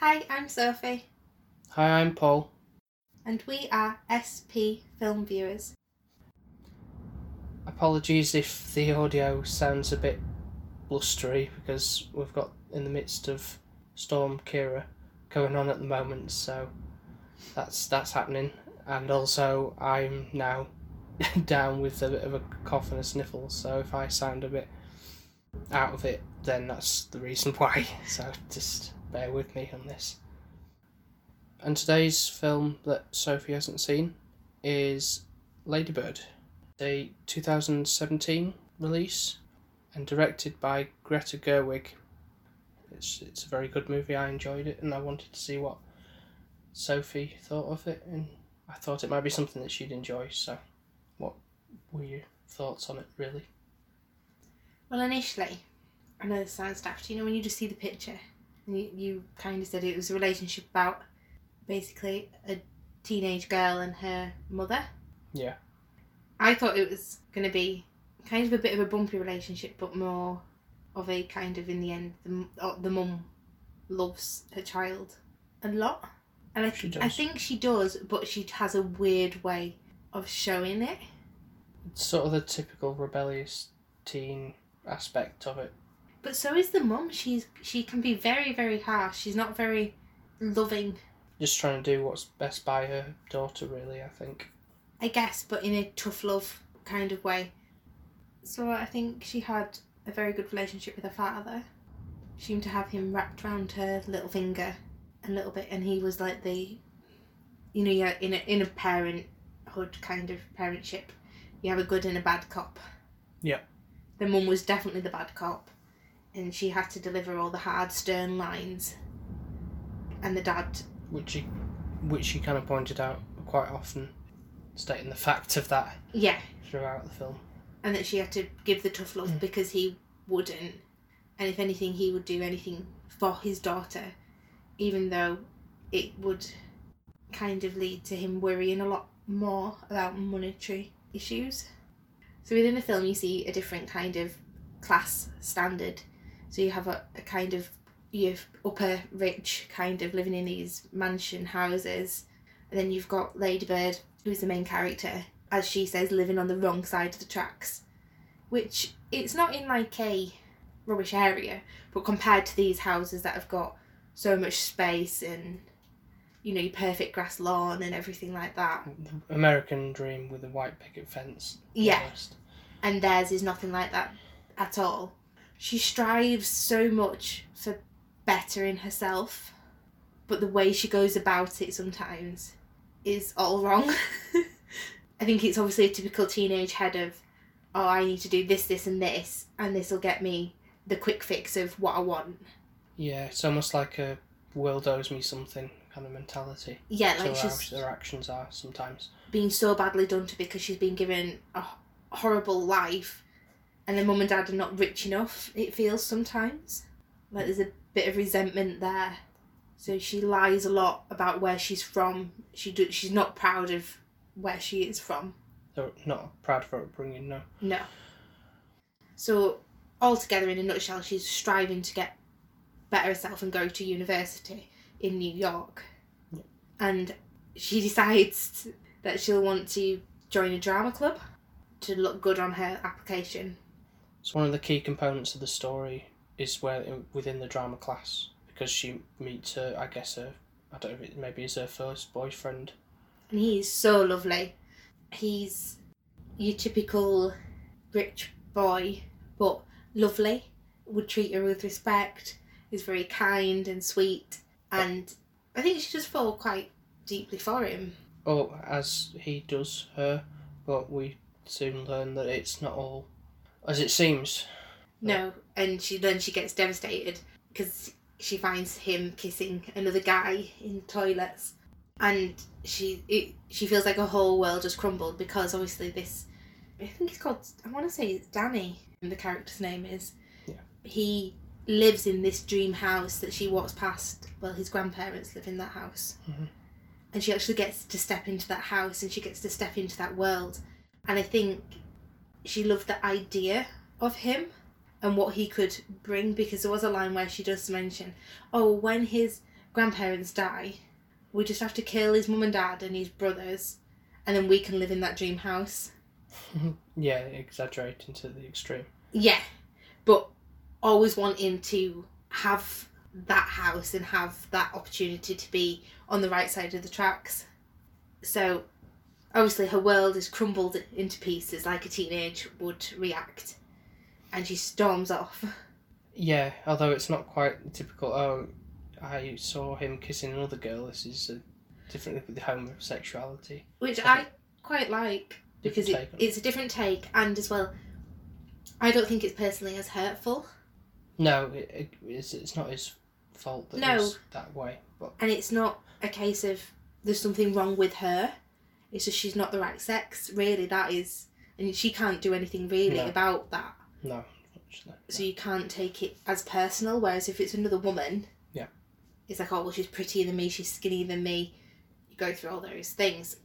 Hi, I'm Sophie, Hi, I'm Paul. and we are SP Film Viewers. Apologies if the audio sounds a bit blustery because we've got in the midst of Storm Ciara going on at the moment, so that's that's happening. And also, I'm now down with a bit of a cough and a sniffle, so if I sound a bit out of it, then that's the reason why. So just bear with me on this. And today's film that Sophie hasn't seen is Ladybird, a 2017 release and directed by Greta Gerwig. It's it's a very good movie. I enjoyed it, and I wanted to see what Sophie thought of it, and I thought it might be something that she'd enjoy. So, what were your thoughts on it, really? Well, initially, I know this sounds daft, you know, when you just see the picture, you, you kind of said it was a relationship about basically a teenage girl and her mother. Yeah. I thought it was going to be kind of a bit of a bumpy relationship, but more of a kind of in the end, the, uh, the mum loves her child a lot. And I, She th- I think she does, but she has a weird way of showing it. It's sort of the typical rebellious teen aspect of it. But so is the mum. She's she can be very very harsh. She's not very loving, Just trying to do what's best by her daughter, really. I think. I guess, but in a tough love kind of way. So I think she had a very good relationship with her father. She seemed to have him wrapped around her little finger a little bit, and he was like the, you know, you're in a in a parenthood kind of parentship. You have a good and a bad cop. Yeah. The mum was definitely the bad cop, and she had to deliver all the hard, stern lines. And the dad which she which she kind of pointed out quite often, stating the fact of that yeah, throughout the film. and that she had to give the tough love Mm. because he wouldn't. And if anything, he would do anything for his daughter, even though it would kind of lead to him worrying a lot more about monetary issues. So within the film, you see a different kind of class standard. So you have a, a kind of you upper rich kind of living in these mansion houses, and then you've got Ladybird, who's the main character, as she says, living on the wrong side of the tracks. Which it's not in like a rubbish area, but compared to these houses that have got so much space and you know, your perfect grass lawn and everything like that. The American dream with a white picket fence. Yeah. almost. And theirs is nothing like that at all. She strives so much for bettering herself, but the way she goes about it sometimes is all wrong. I think it's obviously a typical teenage head of, oh, I need to do this, this, and this, and this will get me the quick fix of what I want. Yeah, it's almost like a world owes me something kind of mentality. Yeah, like how she's their actions are sometimes. being so badly done to because she's been given a horrible life and the mum and dad are not rich enough it feels sometimes. Like there's a bit of resentment there. So she lies a lot about where she's from. She do, she's not proud of where she is from. They're not proud of her. Upbringing, no. no so altogether in a nutshell she's striving to get better herself and go to university in new york. Yeah. and she decides that she'll want to join a drama club to look good on her application So one of the key components of the story is where within the drama class because she meets her, I guess her, I don't know if it maybe is her first boyfriend. and he's so lovely. He's your typical rich boy but lovely. Would treat her with respect. Is very kind and sweet. And i think she just fall quite deeply for him. Oh, as he does her, but we soon learn that it's not all as it seems. no and she then she gets devastated because she finds him kissing another guy in toilets and she it, she feels like her whole world has crumbled because obviously this i think it's called i want to say it's danny and the character's name is Yeah. he lives in this dream house that she walks past well his grandparents live in that house Mhm. and she actually gets to step into that house and she gets to step into that world and i think she loved the idea of him and what he could bring because there was a line where she does mention, oh, when his grandparents die, we just have to kill his mum and dad and his brothers, and then we can live in that dream house. yeah, exaggerating to the extreme. Yeah, but always wanting to have that house and have that opportunity to be on the right side of the tracks. So, obviously, her world is crumbled into pieces like a teenage would react, and she storms off. Yeah, although it's not quite typical. Oh, I saw him kissing another girl. This is a different with the homosexuality. Which I quite like because it, take on it. it's a different take, and as well, I don't think it's personally as hurtful, No, it, it, it's, it's not his fault that No. that way. But and it's not a case of there's something wrong with her. It's just she's not the right sex. Really, that is, and she can't do anything really No. about that. no, unfortunately. So you can't take it as personal. Whereas if it's another woman, Yeah. it's like, oh well, she's prettier than me, she's skinnier than me. You go through all those things,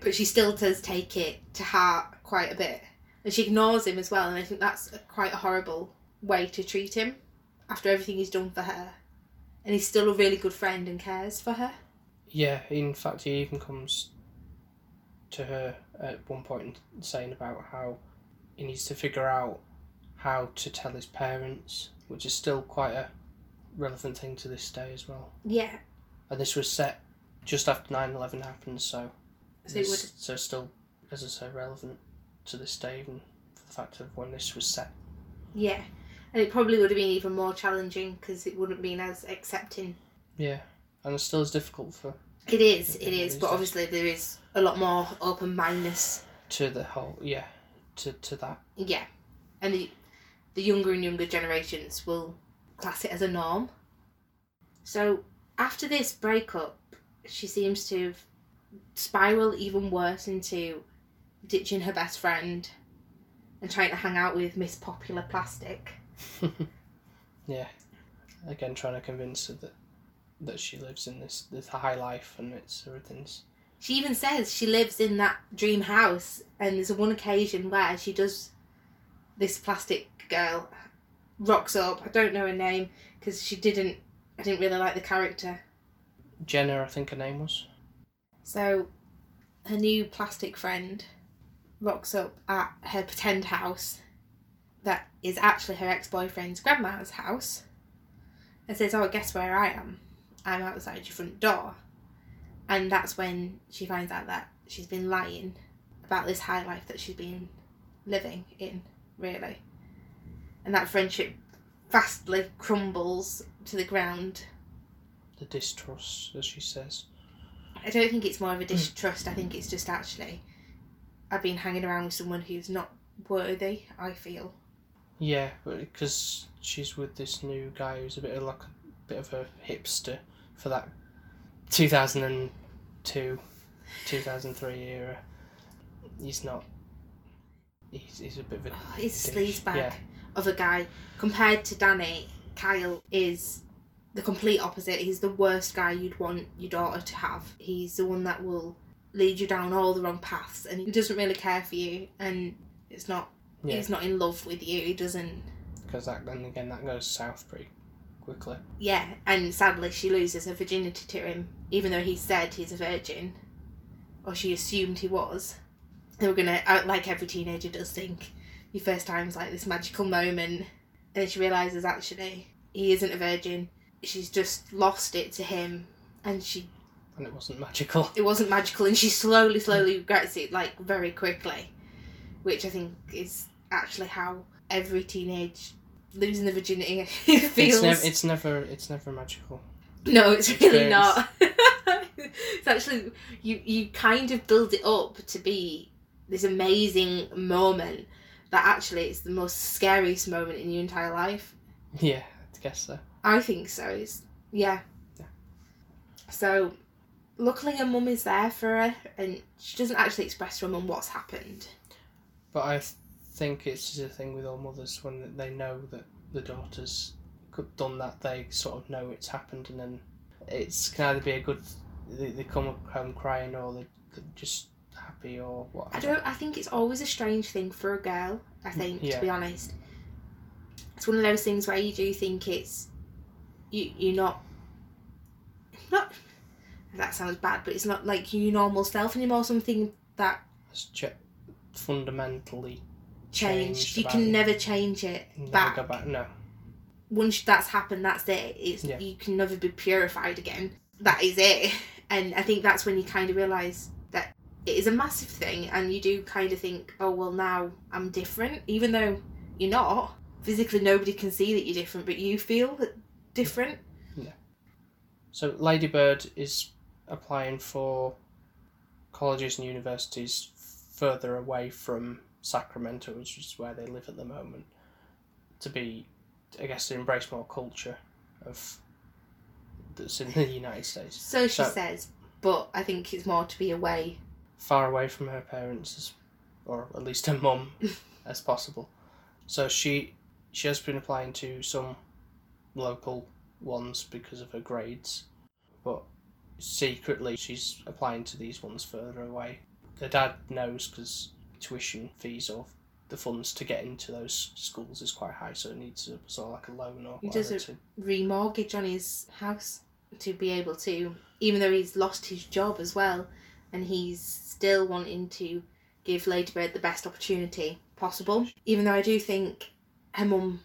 but she still does take it to heart quite a bit, and she ignores him as well. And I think that's a, quite a horrible way to treat him after everything he's done for her, and he's still a really good friend and cares for her. Yeah, in fact, he even comes to her at one point saying about how he needs to figure out how to tell his parents, which is still quite a relevant thing to this day as well. Yeah, And this was set just after 9 11 happened, so, so this- would so still, as I say, relevant to this day, even for the fact of when this was set. yeah, and it probably would have been even more challenging because it wouldn't have been as accepting. Yeah, and it's still as difficult for It is, It it is, is. but obviously there is a lot more open mindedness to the whole, yeah, to, to that. Yeah, and the the younger and younger generations will class it as a norm. So after this breakup, she seems to have spiraled even worse into ditching her best friend and trying to hang out with Miss Popular Plastic. yeah. Again, trying to convince her that that she lives in this this high life and it's everything's She even says she lives in that dream house, and there's one occasion where she does. This plastic girl rocks up. I don't know her name because she didn't. I didn't really like the character. Jenna, I think her name was. So, her new plastic friend rocks up at her pretend house that is actually her ex boyfriend's grandma's house and says, Oh, guess where I am? I'm outside your front door. And that's when she finds out that she's been lying about this high life that she's been living in, really. And that friendship fastly crumbles to the ground The distrust, as she says. I don't think it's more of a distrust. I think it's just actually I've been hanging around with someone who's not worthy. I feel. Yeah, because she's with this new guy who's a bit of like a bit of a hipster for that 2002, 2003 era. He's not. He's, he's a bit of a. Oh, he's a sleazebag Yeah. of a guy. Compared to Danny, Kyle is the complete opposite. He's the worst guy you'd want your daughter to have. He's the one that will lead you down all the wrong paths, and he doesn't really care for you. And it's not. Yeah. He's not in love with you. He doesn't. Because that then again that goes south pretty quickly. Yeah, and sadly, she loses her virginity to him, even though he said he's a virgin, or she assumed he was. They were gonna, uh, like every teenager does, think your first time's like this magical moment, and then she realizes actually he isn't a virgin. She's just lost it to him, and she And it wasn't magical. it wasn't magical, and she slowly, slowly regrets it like very quickly, which I think is actually how every teenage losing the virginity feels. It's, nev- it's never it's never magical. No, it's really not. it's actually you you kind of build it up to be this amazing moment that actually it's the most scariest moment in your entire life. Yeah, I guess so. I think so. It's yeah. Yeah. So luckily her mum is there for her and she doesn't actually express to her mum what's happened. But I think it's just a thing with all mothers when they know that the daughter's co- done that, they sort of know it's happened, and then it's can either be a good they, they come home crying or they they're just happy or what. I don't I think it's always a strange thing for a girl, I mm, think, Yeah. to be honest. It's one of those things where you do think it's you you're not not that sounds bad, but it's not like your normal self anymore. Something that fundamentally changed. You can never change it never back. go back. No. Once that's happened, that's it. It's Yeah. you can never be purified again. That is it. And I think that's when you kind of realize that it is a massive thing, and you do kind of think, oh well, now I'm different, even though you're not. Physically, nobody can see that you're different, but you feel different. Yeah. So Ladybird is applying for colleges and universities further away from Sacramento, which is where they live at the moment, to be, I guess, to embrace more culture of that's in the United States, So she So- says, but I think it's more to be away. far away from her parents, as, or at least her mum, as possible. So she she has been applying to some local ones because of her grades, but secretly she's applying to these ones further away. Her dad knows because tuition fees or the funds to get into those schools is quite high, so it needs a, sort of like a loan or He does to remortgage on his house to be able to, even though he's lost his job as well, and he's still wanting to give Ladybird the best opportunity possible. Even though I do think her mum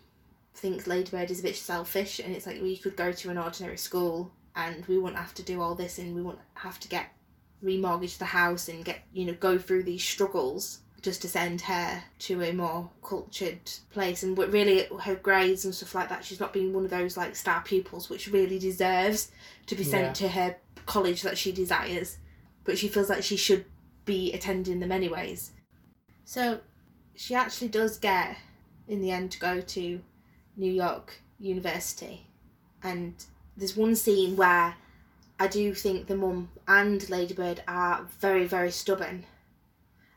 thinks Ladybird is a bit selfish, and it's like we could go to an ordinary school and we wouldn't have to do all this, and we wouldn't have to get remortgage the house and get you know go through these struggles just to send her to a more cultured place. And but really her grades and stuff like that she's not being one of those like star pupils which really deserves to be sent Yeah. to her college that she desires. But she feels like she should be attending them anyways. So she actually does get in the end to go to new york university. And there's one scene where I do think the mum and Ladybird are very, very stubborn.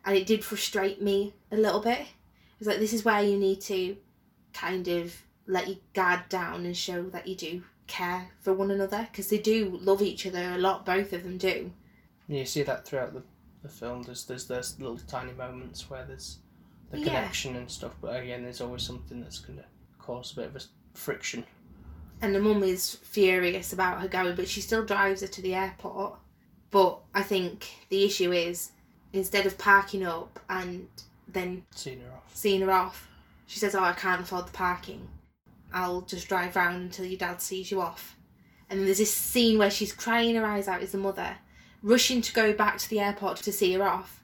And it did frustrate me a little bit. It's like, this is where you need to kind of let your guard down and show that you do care for one another. Because they do love each other a lot, both of them do. You see that throughout the, the film. There's there's those little tiny moments where there's the Yeah. connection and stuff, but again, there's always something that's going to cause a bit of a friction. And the mum is furious about her going, but she still drives her to the airport. But I think the issue is instead of parking up and then Seeing her off. seeing her off. She says, Oh, I can't afford the parking. I'll just drive round until your dad sees you off. And then there's this scene where she's crying her eyes out as the mother, rushing to go back to the airport to see her off.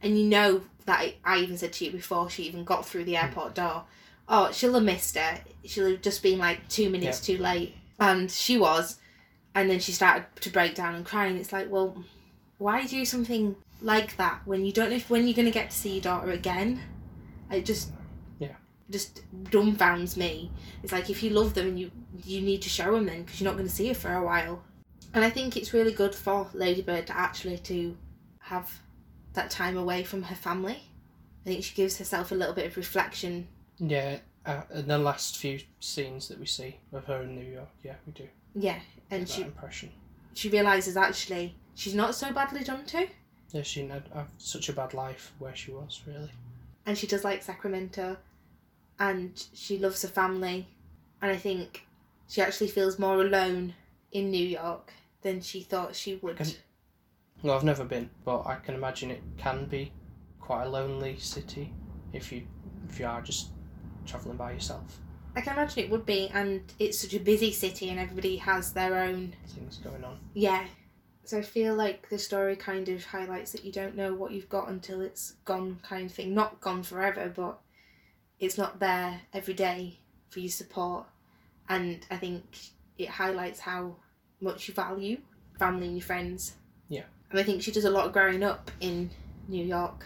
And you know that I even said to you before she even got through the hmm. airport door, oh, she'll have missed her. She'll have just been like two minutes too late. And she was. And then she started to break down and crying. It's like, well, why do something like that when you don't know if when you're going to get to see your daughter again? It just Yeah. just dumbfounds me. It's like if you love them and you you need to show them then because you're not going to see her for a while. And I think it's really good for Ladybird to actually to have that time away from her family. I think she gives herself a little bit of reflection. Yeah, uh, in the last few scenes that we see of her in New York, yeah, we do Yeah, and she impression. she realizes actually she's not so badly done to, Yeah, she didn't have, have such a bad life where she was, really. and she does like Sacramento, and she loves her family, and I think she actually feels more alone in New York than she thought she would. Can- Well, I've never been, but I can imagine it can be quite a lonely city if you if you are just travelling by yourself. I can imagine it would be, and it's such a busy city, and everybody has their own Things going on. yeah. So I feel like the story kind of highlights that you don't know what you've got until it's gone, kind of thing. Not gone forever, but it's not there every day for your support. And I think it highlights how much you value family and your friends. Yeah. And I think she does a lot of growing up in New York.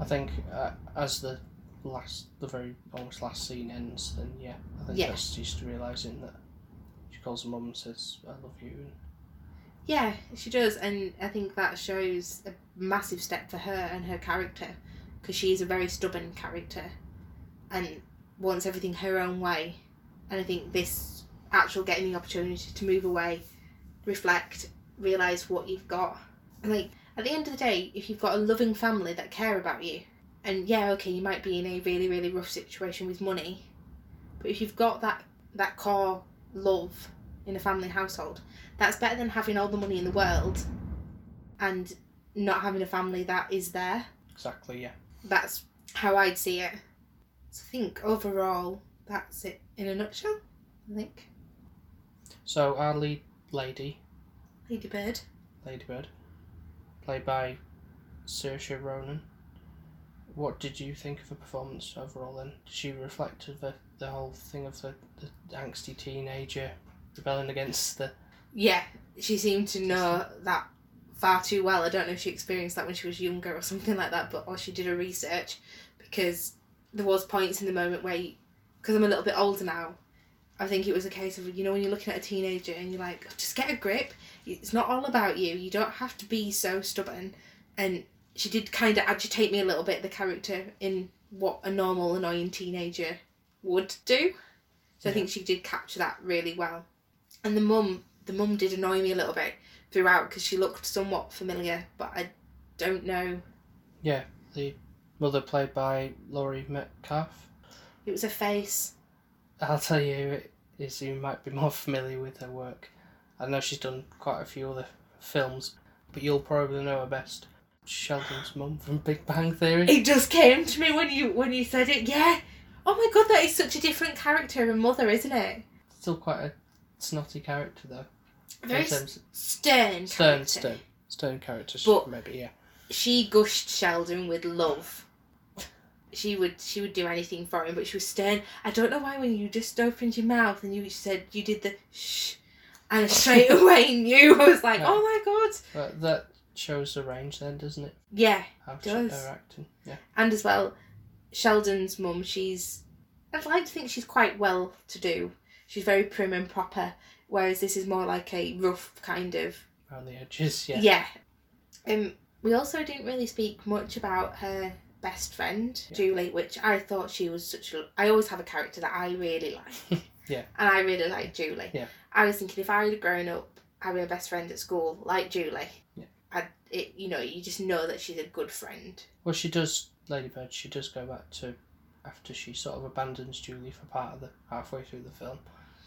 I think uh, as the last, the very almost last scene ends, then yeah, I think Yeah. that's just realizing that she calls her mum and says, "I love you." And Yeah, she does, and I think that shows a massive step for her and her character because she's a very stubborn character and wants everything her own way. And I think this actual getting the opportunity to move away, reflect, realize what you've got. And like at the end of the day, if you've got a loving family that care about you, and yeah, okay, you might be in a really really rough situation with money, but if you've got that that core love in a family household. That's better than having all the money in the world and not having a family that is there. Exactly, yeah. That's how I'd see it. So I think overall, that's it in a nutshell. I think. So our lead lady, Lady Bird. Ladybird, played by Saoirse Ronan. What did you think of her performance overall then? Did she reflect the, the whole thing of the, the angsty teenager rebelling against the Yeah, she seemed to know that far too well. I don't know if she experienced that when she was younger or something like that, but or she did her research because there was points in the moment where, because I'm a little bit older now, I think it was a case of you know when you're looking at a teenager and you're like, just get a grip. It's not all about you. You don't have to be so stubborn. And she did kind of agitate me a little bit. The character in what a normal annoying teenager would do. So I think she did capture that really well. And the mum, the mum did annoy me a little bit throughout because she looked somewhat familiar, but I don't know. yeah the mother played by Laurie Metcalf. It was a face. I'll tell you is you might be more familiar with her work. I know she's done quite a few other films, but you'll probably know her best. Sheldon's mum from Big Bang Theory. It just came to me when you when you said it. Yeah. Oh my god, that is such a different character and mother, isn't it? Still quite a snotty character though. Very terms stern. stern, character. stern, stern character. But- maybe yeah. She gushed Sheldon with love. She would she would do anything for him, but she was stern. I don't know why when you just opened your mouth and you said you did the shh, and I straight away knew. I was like, Yeah. oh my god. But that shows the range then, doesn't it? Yeah, How she, Does. acting. Yeah. and as well, Sheldon's mum. She's I'd like to think she's quite well to do. She's very prim and proper, whereas this is more like a rough kind of Around the edges, yeah. Yeah. Um, we also didn't really speak much about her best friend, Yeah. Julie, which I thought she was such a. I always have a character that I really like. Yeah. And I really like Julie. Yeah. I was thinking if I had grown up having a best friend at school like Julie, Yeah. It, you know, you just know that she's a good friend. Well, she does, Ladybird, she does go back to, after she sort of abandons Julie for part of the, halfway through the film,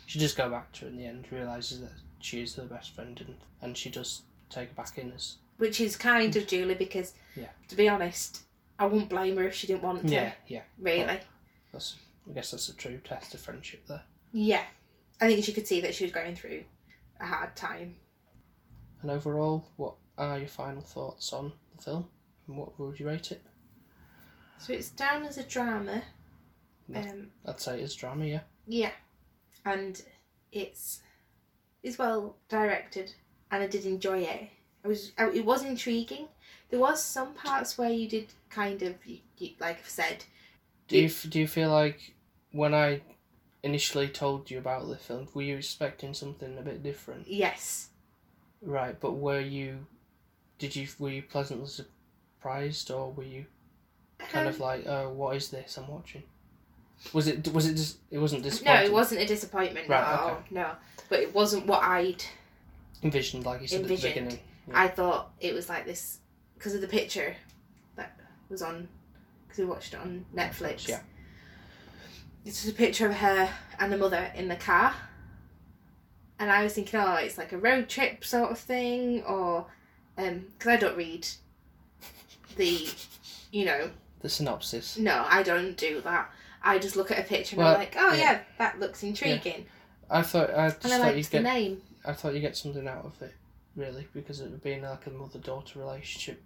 she does go back to her in the end, realises that she is her best friend, and, and she does take her back in as, Which is kind of Julie because, Yeah. to be honest, I wouldn't blame her if she didn't want to. yeah, yeah. Really. That's, I guess that's a true test of friendship there. Yeah. I think she could see that she was going through a hard time. And overall, what are your final thoughts on the film? And what would you rate it? So it's down as a drama. Um, I'd say it's drama, yeah. yeah, and it's it's well directed, and I did enjoy it. It was uh, it was intriguing. There was some parts where you did kind of you, you, like I've said. Do you, do you feel like when I initially told you about the film, were you expecting something a bit different? Yes, Right, but were you, did you, were you pleasantly surprised or were you kind of Um, like, oh, what is this I'm watching? Was it, was it just, it wasn't disappointment? no, it wasn't a disappointment. Right, no, okay. no, but it wasn't what I'd Envisioned, like you said Envisioned. at the beginning. Yeah. I thought it was like this because of the picture that was on because we watched it on Netflix. Yeah. It's just a picture of her and the mother in the car, and I was thinking, oh, it's like a road trip sort of thing, or um, because I don't read the, you know, The synopsis. no, I don't do that. I just look at a picture and Well, I'm like, oh yeah. yeah, that looks intriguing, I thought, I just and I thought you'd get, name. I thought you get something out of it, really, because it would be like a mother-daughter relationship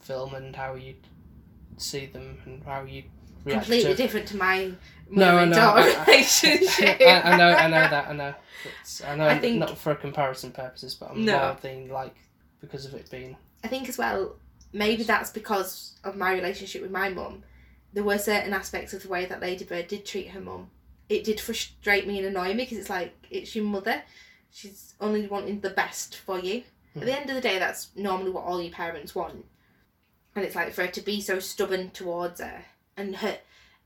film and how you'd see them and how you react Completely to different to my No, mother I and know. daughter I- relationship. I, I know, I know that, I know. It's, I know, I think- not for comparison purposes, but I'm No. more thinking like because of it being I think as well, maybe that's because of my relationship with my mum. There were certain aspects of the way that Ladybird did treat her mum. It did frustrate me and annoy me because it's like it's your mother. She's only wanting the best for you. At the hmm. end of the day, that's normally what all your parents want. And it's like for her to be so stubborn towards her and her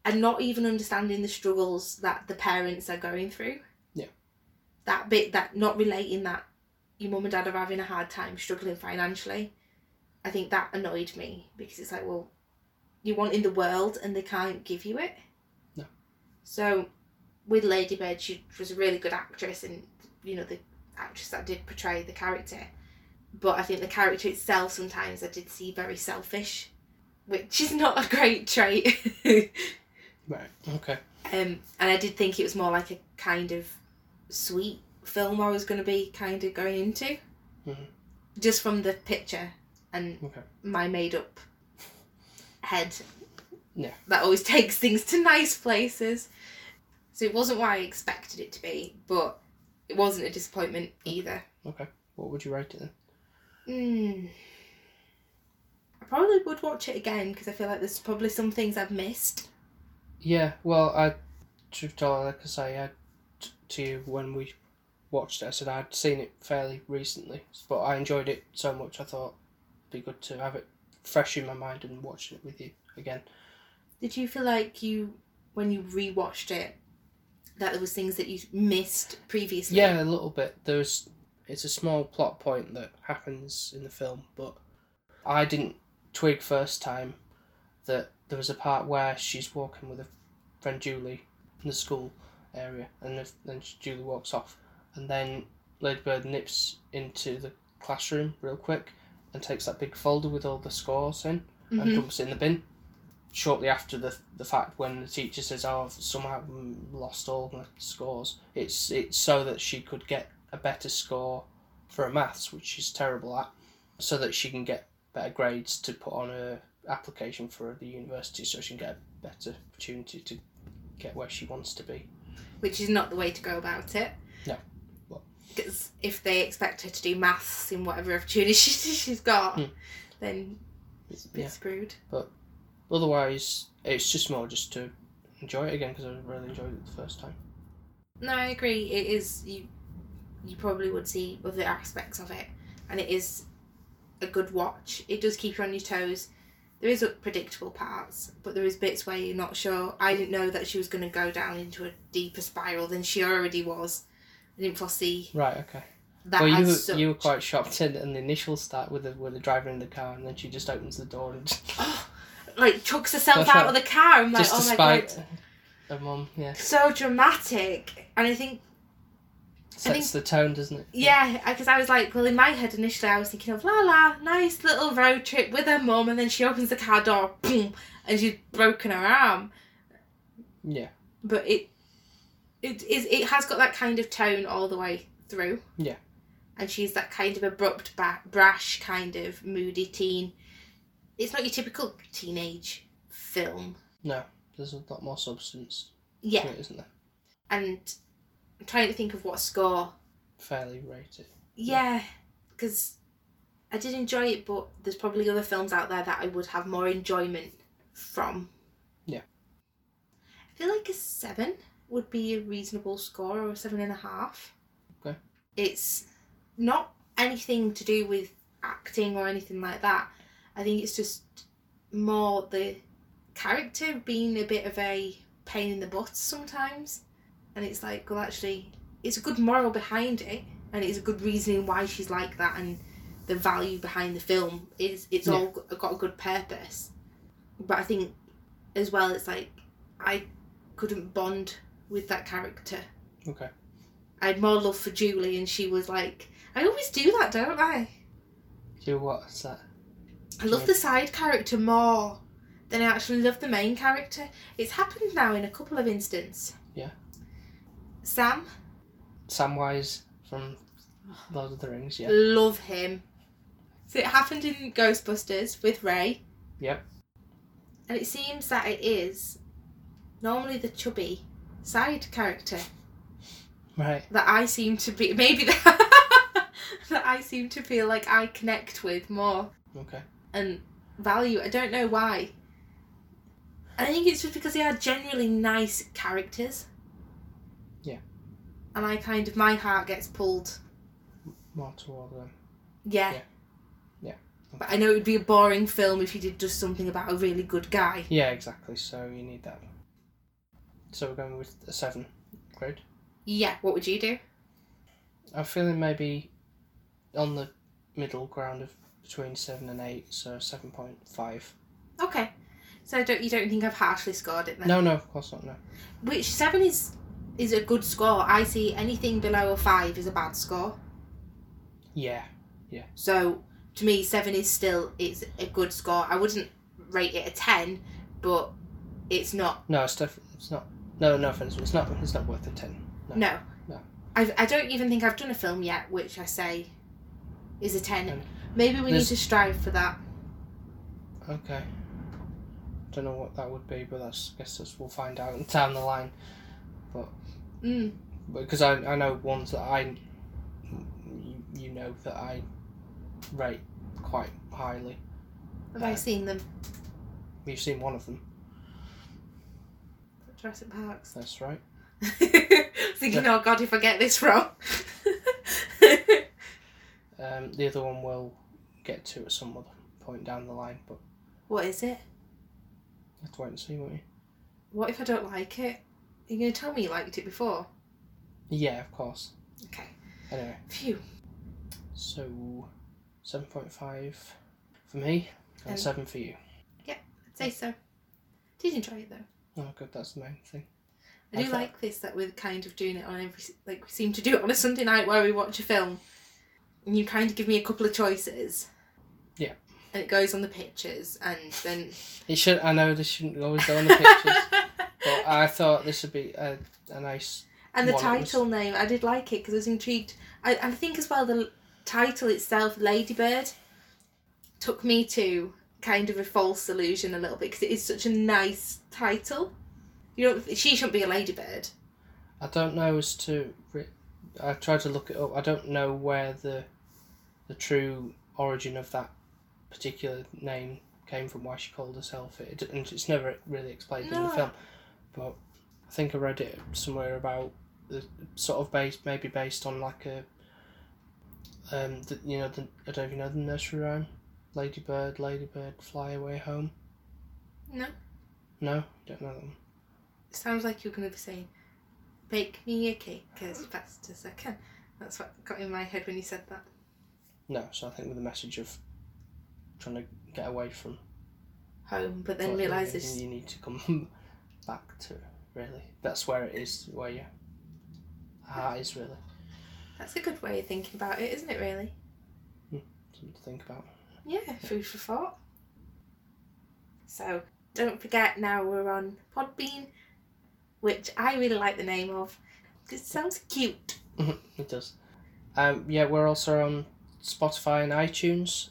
and not even understanding the struggles that the parents are going through. Yeah. That bit that not relating that your mum and dad are having a hard time struggling financially. I think that annoyed me because it's like, well, you want in the world and they can't give you it. No. So with Ladybird, she was a really good actress and you know the actress that did portray the character. But I think the character itself sometimes I did see very selfish, which is not a great trait. Right. Okay. Um, and I did think it was more like a kind of sweet film I was going to be kind of going into. Mhm. Just from the picture and Okay. my made up head. Yeah. That always takes things to nice places. So it wasn't what I expected it to be, but it wasn't a disappointment either. Okay. What would you rate it then? Mm. I probably would watch it again because I feel like there's probably some things I've missed. Yeah. Well, I, truth told, like I say, I, t- to you when we watched it, I said I'd seen it fairly recently, but I enjoyed it so much. I thought it'd be good to have it fresh in my mind and watch it with you again. Did you feel like you, when you rewatched it, that there was things that you missed previously? Yeah, a little bit. There's it's a small plot point that happens in the film, but I didn't twig first time that there was a part where she's walking with her friend Julie in the school area, and then Julie walks off, and then Ladybird nips into the classroom real quick and takes that big folder with all the scores in and Mhm. dumps it in the bin. Shortly after the the fact, when the teacher says, "Oh, I've somehow lost all my scores," it's it's so that she could get a better score for her maths, which she's terrible at, so that she can get better grades to put on her application for the university, so she can get a better opportunity to get where she wants to be. Which is not the way to go about it. No. Because if they expect her to do maths in whatever opportunity she's got, Hmm. then it's a bit Yeah. screwed. But otherwise, it's just more just to enjoy it again because I really enjoyed it the first time. No, I agree. It is you. You probably would see other aspects of it, and it is a good watch. It does keep you on your toes. There is predictable parts, but there is bits where you're not sure. I didn't know that she was going to go down into a deeper spiral than she already was. I didn't foresee Right. Okay. that. well, you were, such. you were quite shocked in, in the initial start with the with the driver in the car, and then she just opens the door and just, oh, like chucks herself out of the car. I'm like, just oh my god, her mum. Yeah, so dramatic. And I think sets the tone, doesn't it? Yeah, because I was like, well, in my head initially, I was thinking of la la, nice little road trip with her mum, and then she opens the car door, boom, and she's broken her arm. Yeah. But it, it is, it has got that kind of tone all the way through. Yeah. And she's that kind of abrupt, brash, kind of moody teen. It's not your typical teenage film. No, there's a lot more substance Yeah, to it, isn't there? and I'm trying to think of what score Fairly rated. Yeah, because I did enjoy it, but there's probably other films out there that I would have more enjoyment from. Yeah. I feel like a seven would be a reasonable score, or a seven and a half. Okay. It's not anything to do with acting or anything like that. I think it's just more the character being a bit of a pain in the butt sometimes. And it's like, well, actually, it's a good moral behind it, and it's a good reasoning why she's like that, and the value behind the film is it's all got a good purpose. But I think, as well, it's like I couldn't bond with that character. Okay. I had more love for Julie, and she was like, I always do that, don't I? Do what's that? I love Yeah. the side character more than I actually love the main character. It's happened now in a couple of instances. Sam, Samwise from Lord of the Rings. Yeah. love him. So it happened in Ghostbusters with Ray. Yep. And it seems that it is normally the chubby side character Right. that I seem to be maybe that, that I seem to feel like I connect with more Okay. and value. I don't know why. I think it's just because they are generally nice characters. And I kind of my heart gets pulled. More toward them. Yeah. Yeah. Yeah. But I know it would be a boring film if you did just something about a really good guy. Yeah, exactly. So you need that. So we're going with a seven grade. Yeah, what would you do? I'm feeling maybe on the middle ground of between seven and eight, so seven point five. Okay. So don't you don't think I've harshly scored it then? No, no, of course not. No. Which seven is is a good score. I see anything below a five is a bad score. Yeah. Yeah. So to me, seven is still it's a good score. I wouldn't rate it a ten, but it's not. No, it's definitely it's not. No, no offense. It's not. It's not worth a ten. No. No. No. I I don't even think I've done a film yet, which I say is a ten. And Maybe we need to strive for that. Okay. Don't know what that would be, but that's I guess that's, we'll find out down the line. Mm. Because I I know ones that I you, you know that I rate quite highly. Have I seen them? You've seen one of them. Jurassic Parks. That's right. Thinking, oh god, if I get this wrong. Um, the other one we'll get to at some other point down the line, but what is it? you have to wait and see, won't you? What if I don't like it? Are you going to tell me you liked it before? Yeah, of course. Okay. Anyway, Phew. so seven point five for me and Um, seven for you. Yeah, I'd say so. Did enjoy it though. Oh, good. That's the main thing. I do thought- like this that we're kind of doing it on every like we seem to do it on a Sunday night where we watch a film, and you kind of give me a couple of choices. Yeah. And it goes on the pictures, and then. It should. I know this shouldn't always go on the pictures, but I thought this would be a, a nice. and the it was- title name, I did like it because I was intrigued. I, I think as well the title itself, Ladybird, took me to kind of a false illusion a little bit because it is such a nice title. You know, she shouldn't be a ladybird. I don't know as to. I tried to look it up. I don't know where the, the true origin of that particular name came from. Why she called herself it, and it's never really explained in the No. film. But I think I read it somewhere about the sort of based, maybe based on like a. Um, the, you know, the, I don't even know the nursery rhyme. Ladybird, ladybird, fly away home. No, No, don't know that one. it sounds like you're going to be saying, "Bake me a cake as fast as I can." That's what got in my head when you said that. No, so I think with the message of trying to get away from Home, but then realizes you need to come back to really. That's where it is, where your heart is really that's a good way of thinking about it, isn't it? Really? something to think about. Yeah, food for thought. So don't forget now we're on Podbean, which I really like the name of. It sounds cute. it does. Um, yeah, we're also on Spotify and iTunes.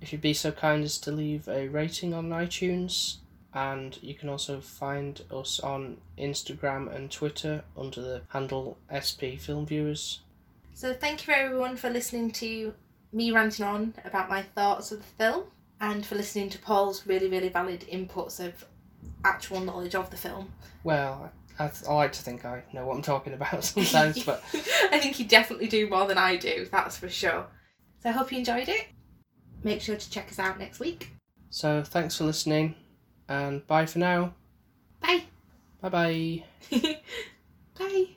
If you'd be so kind as to leave a rating on iTunes, and you can also find us on Instagram and Twitter under the handle SP Film Viewers. So thank you everyone for listening to me ranting on about my thoughts of the film and for listening to Paul's really, really valid inputs of actual knowledge of the film. Well, I, I like to think I know what I'm talking about sometimes, but I think you definitely do more than I do, that's for sure. So I hope you enjoyed it. Make sure to check us out next week. so thanks for listening, and bye for now. Bye. Bye bye. Bye.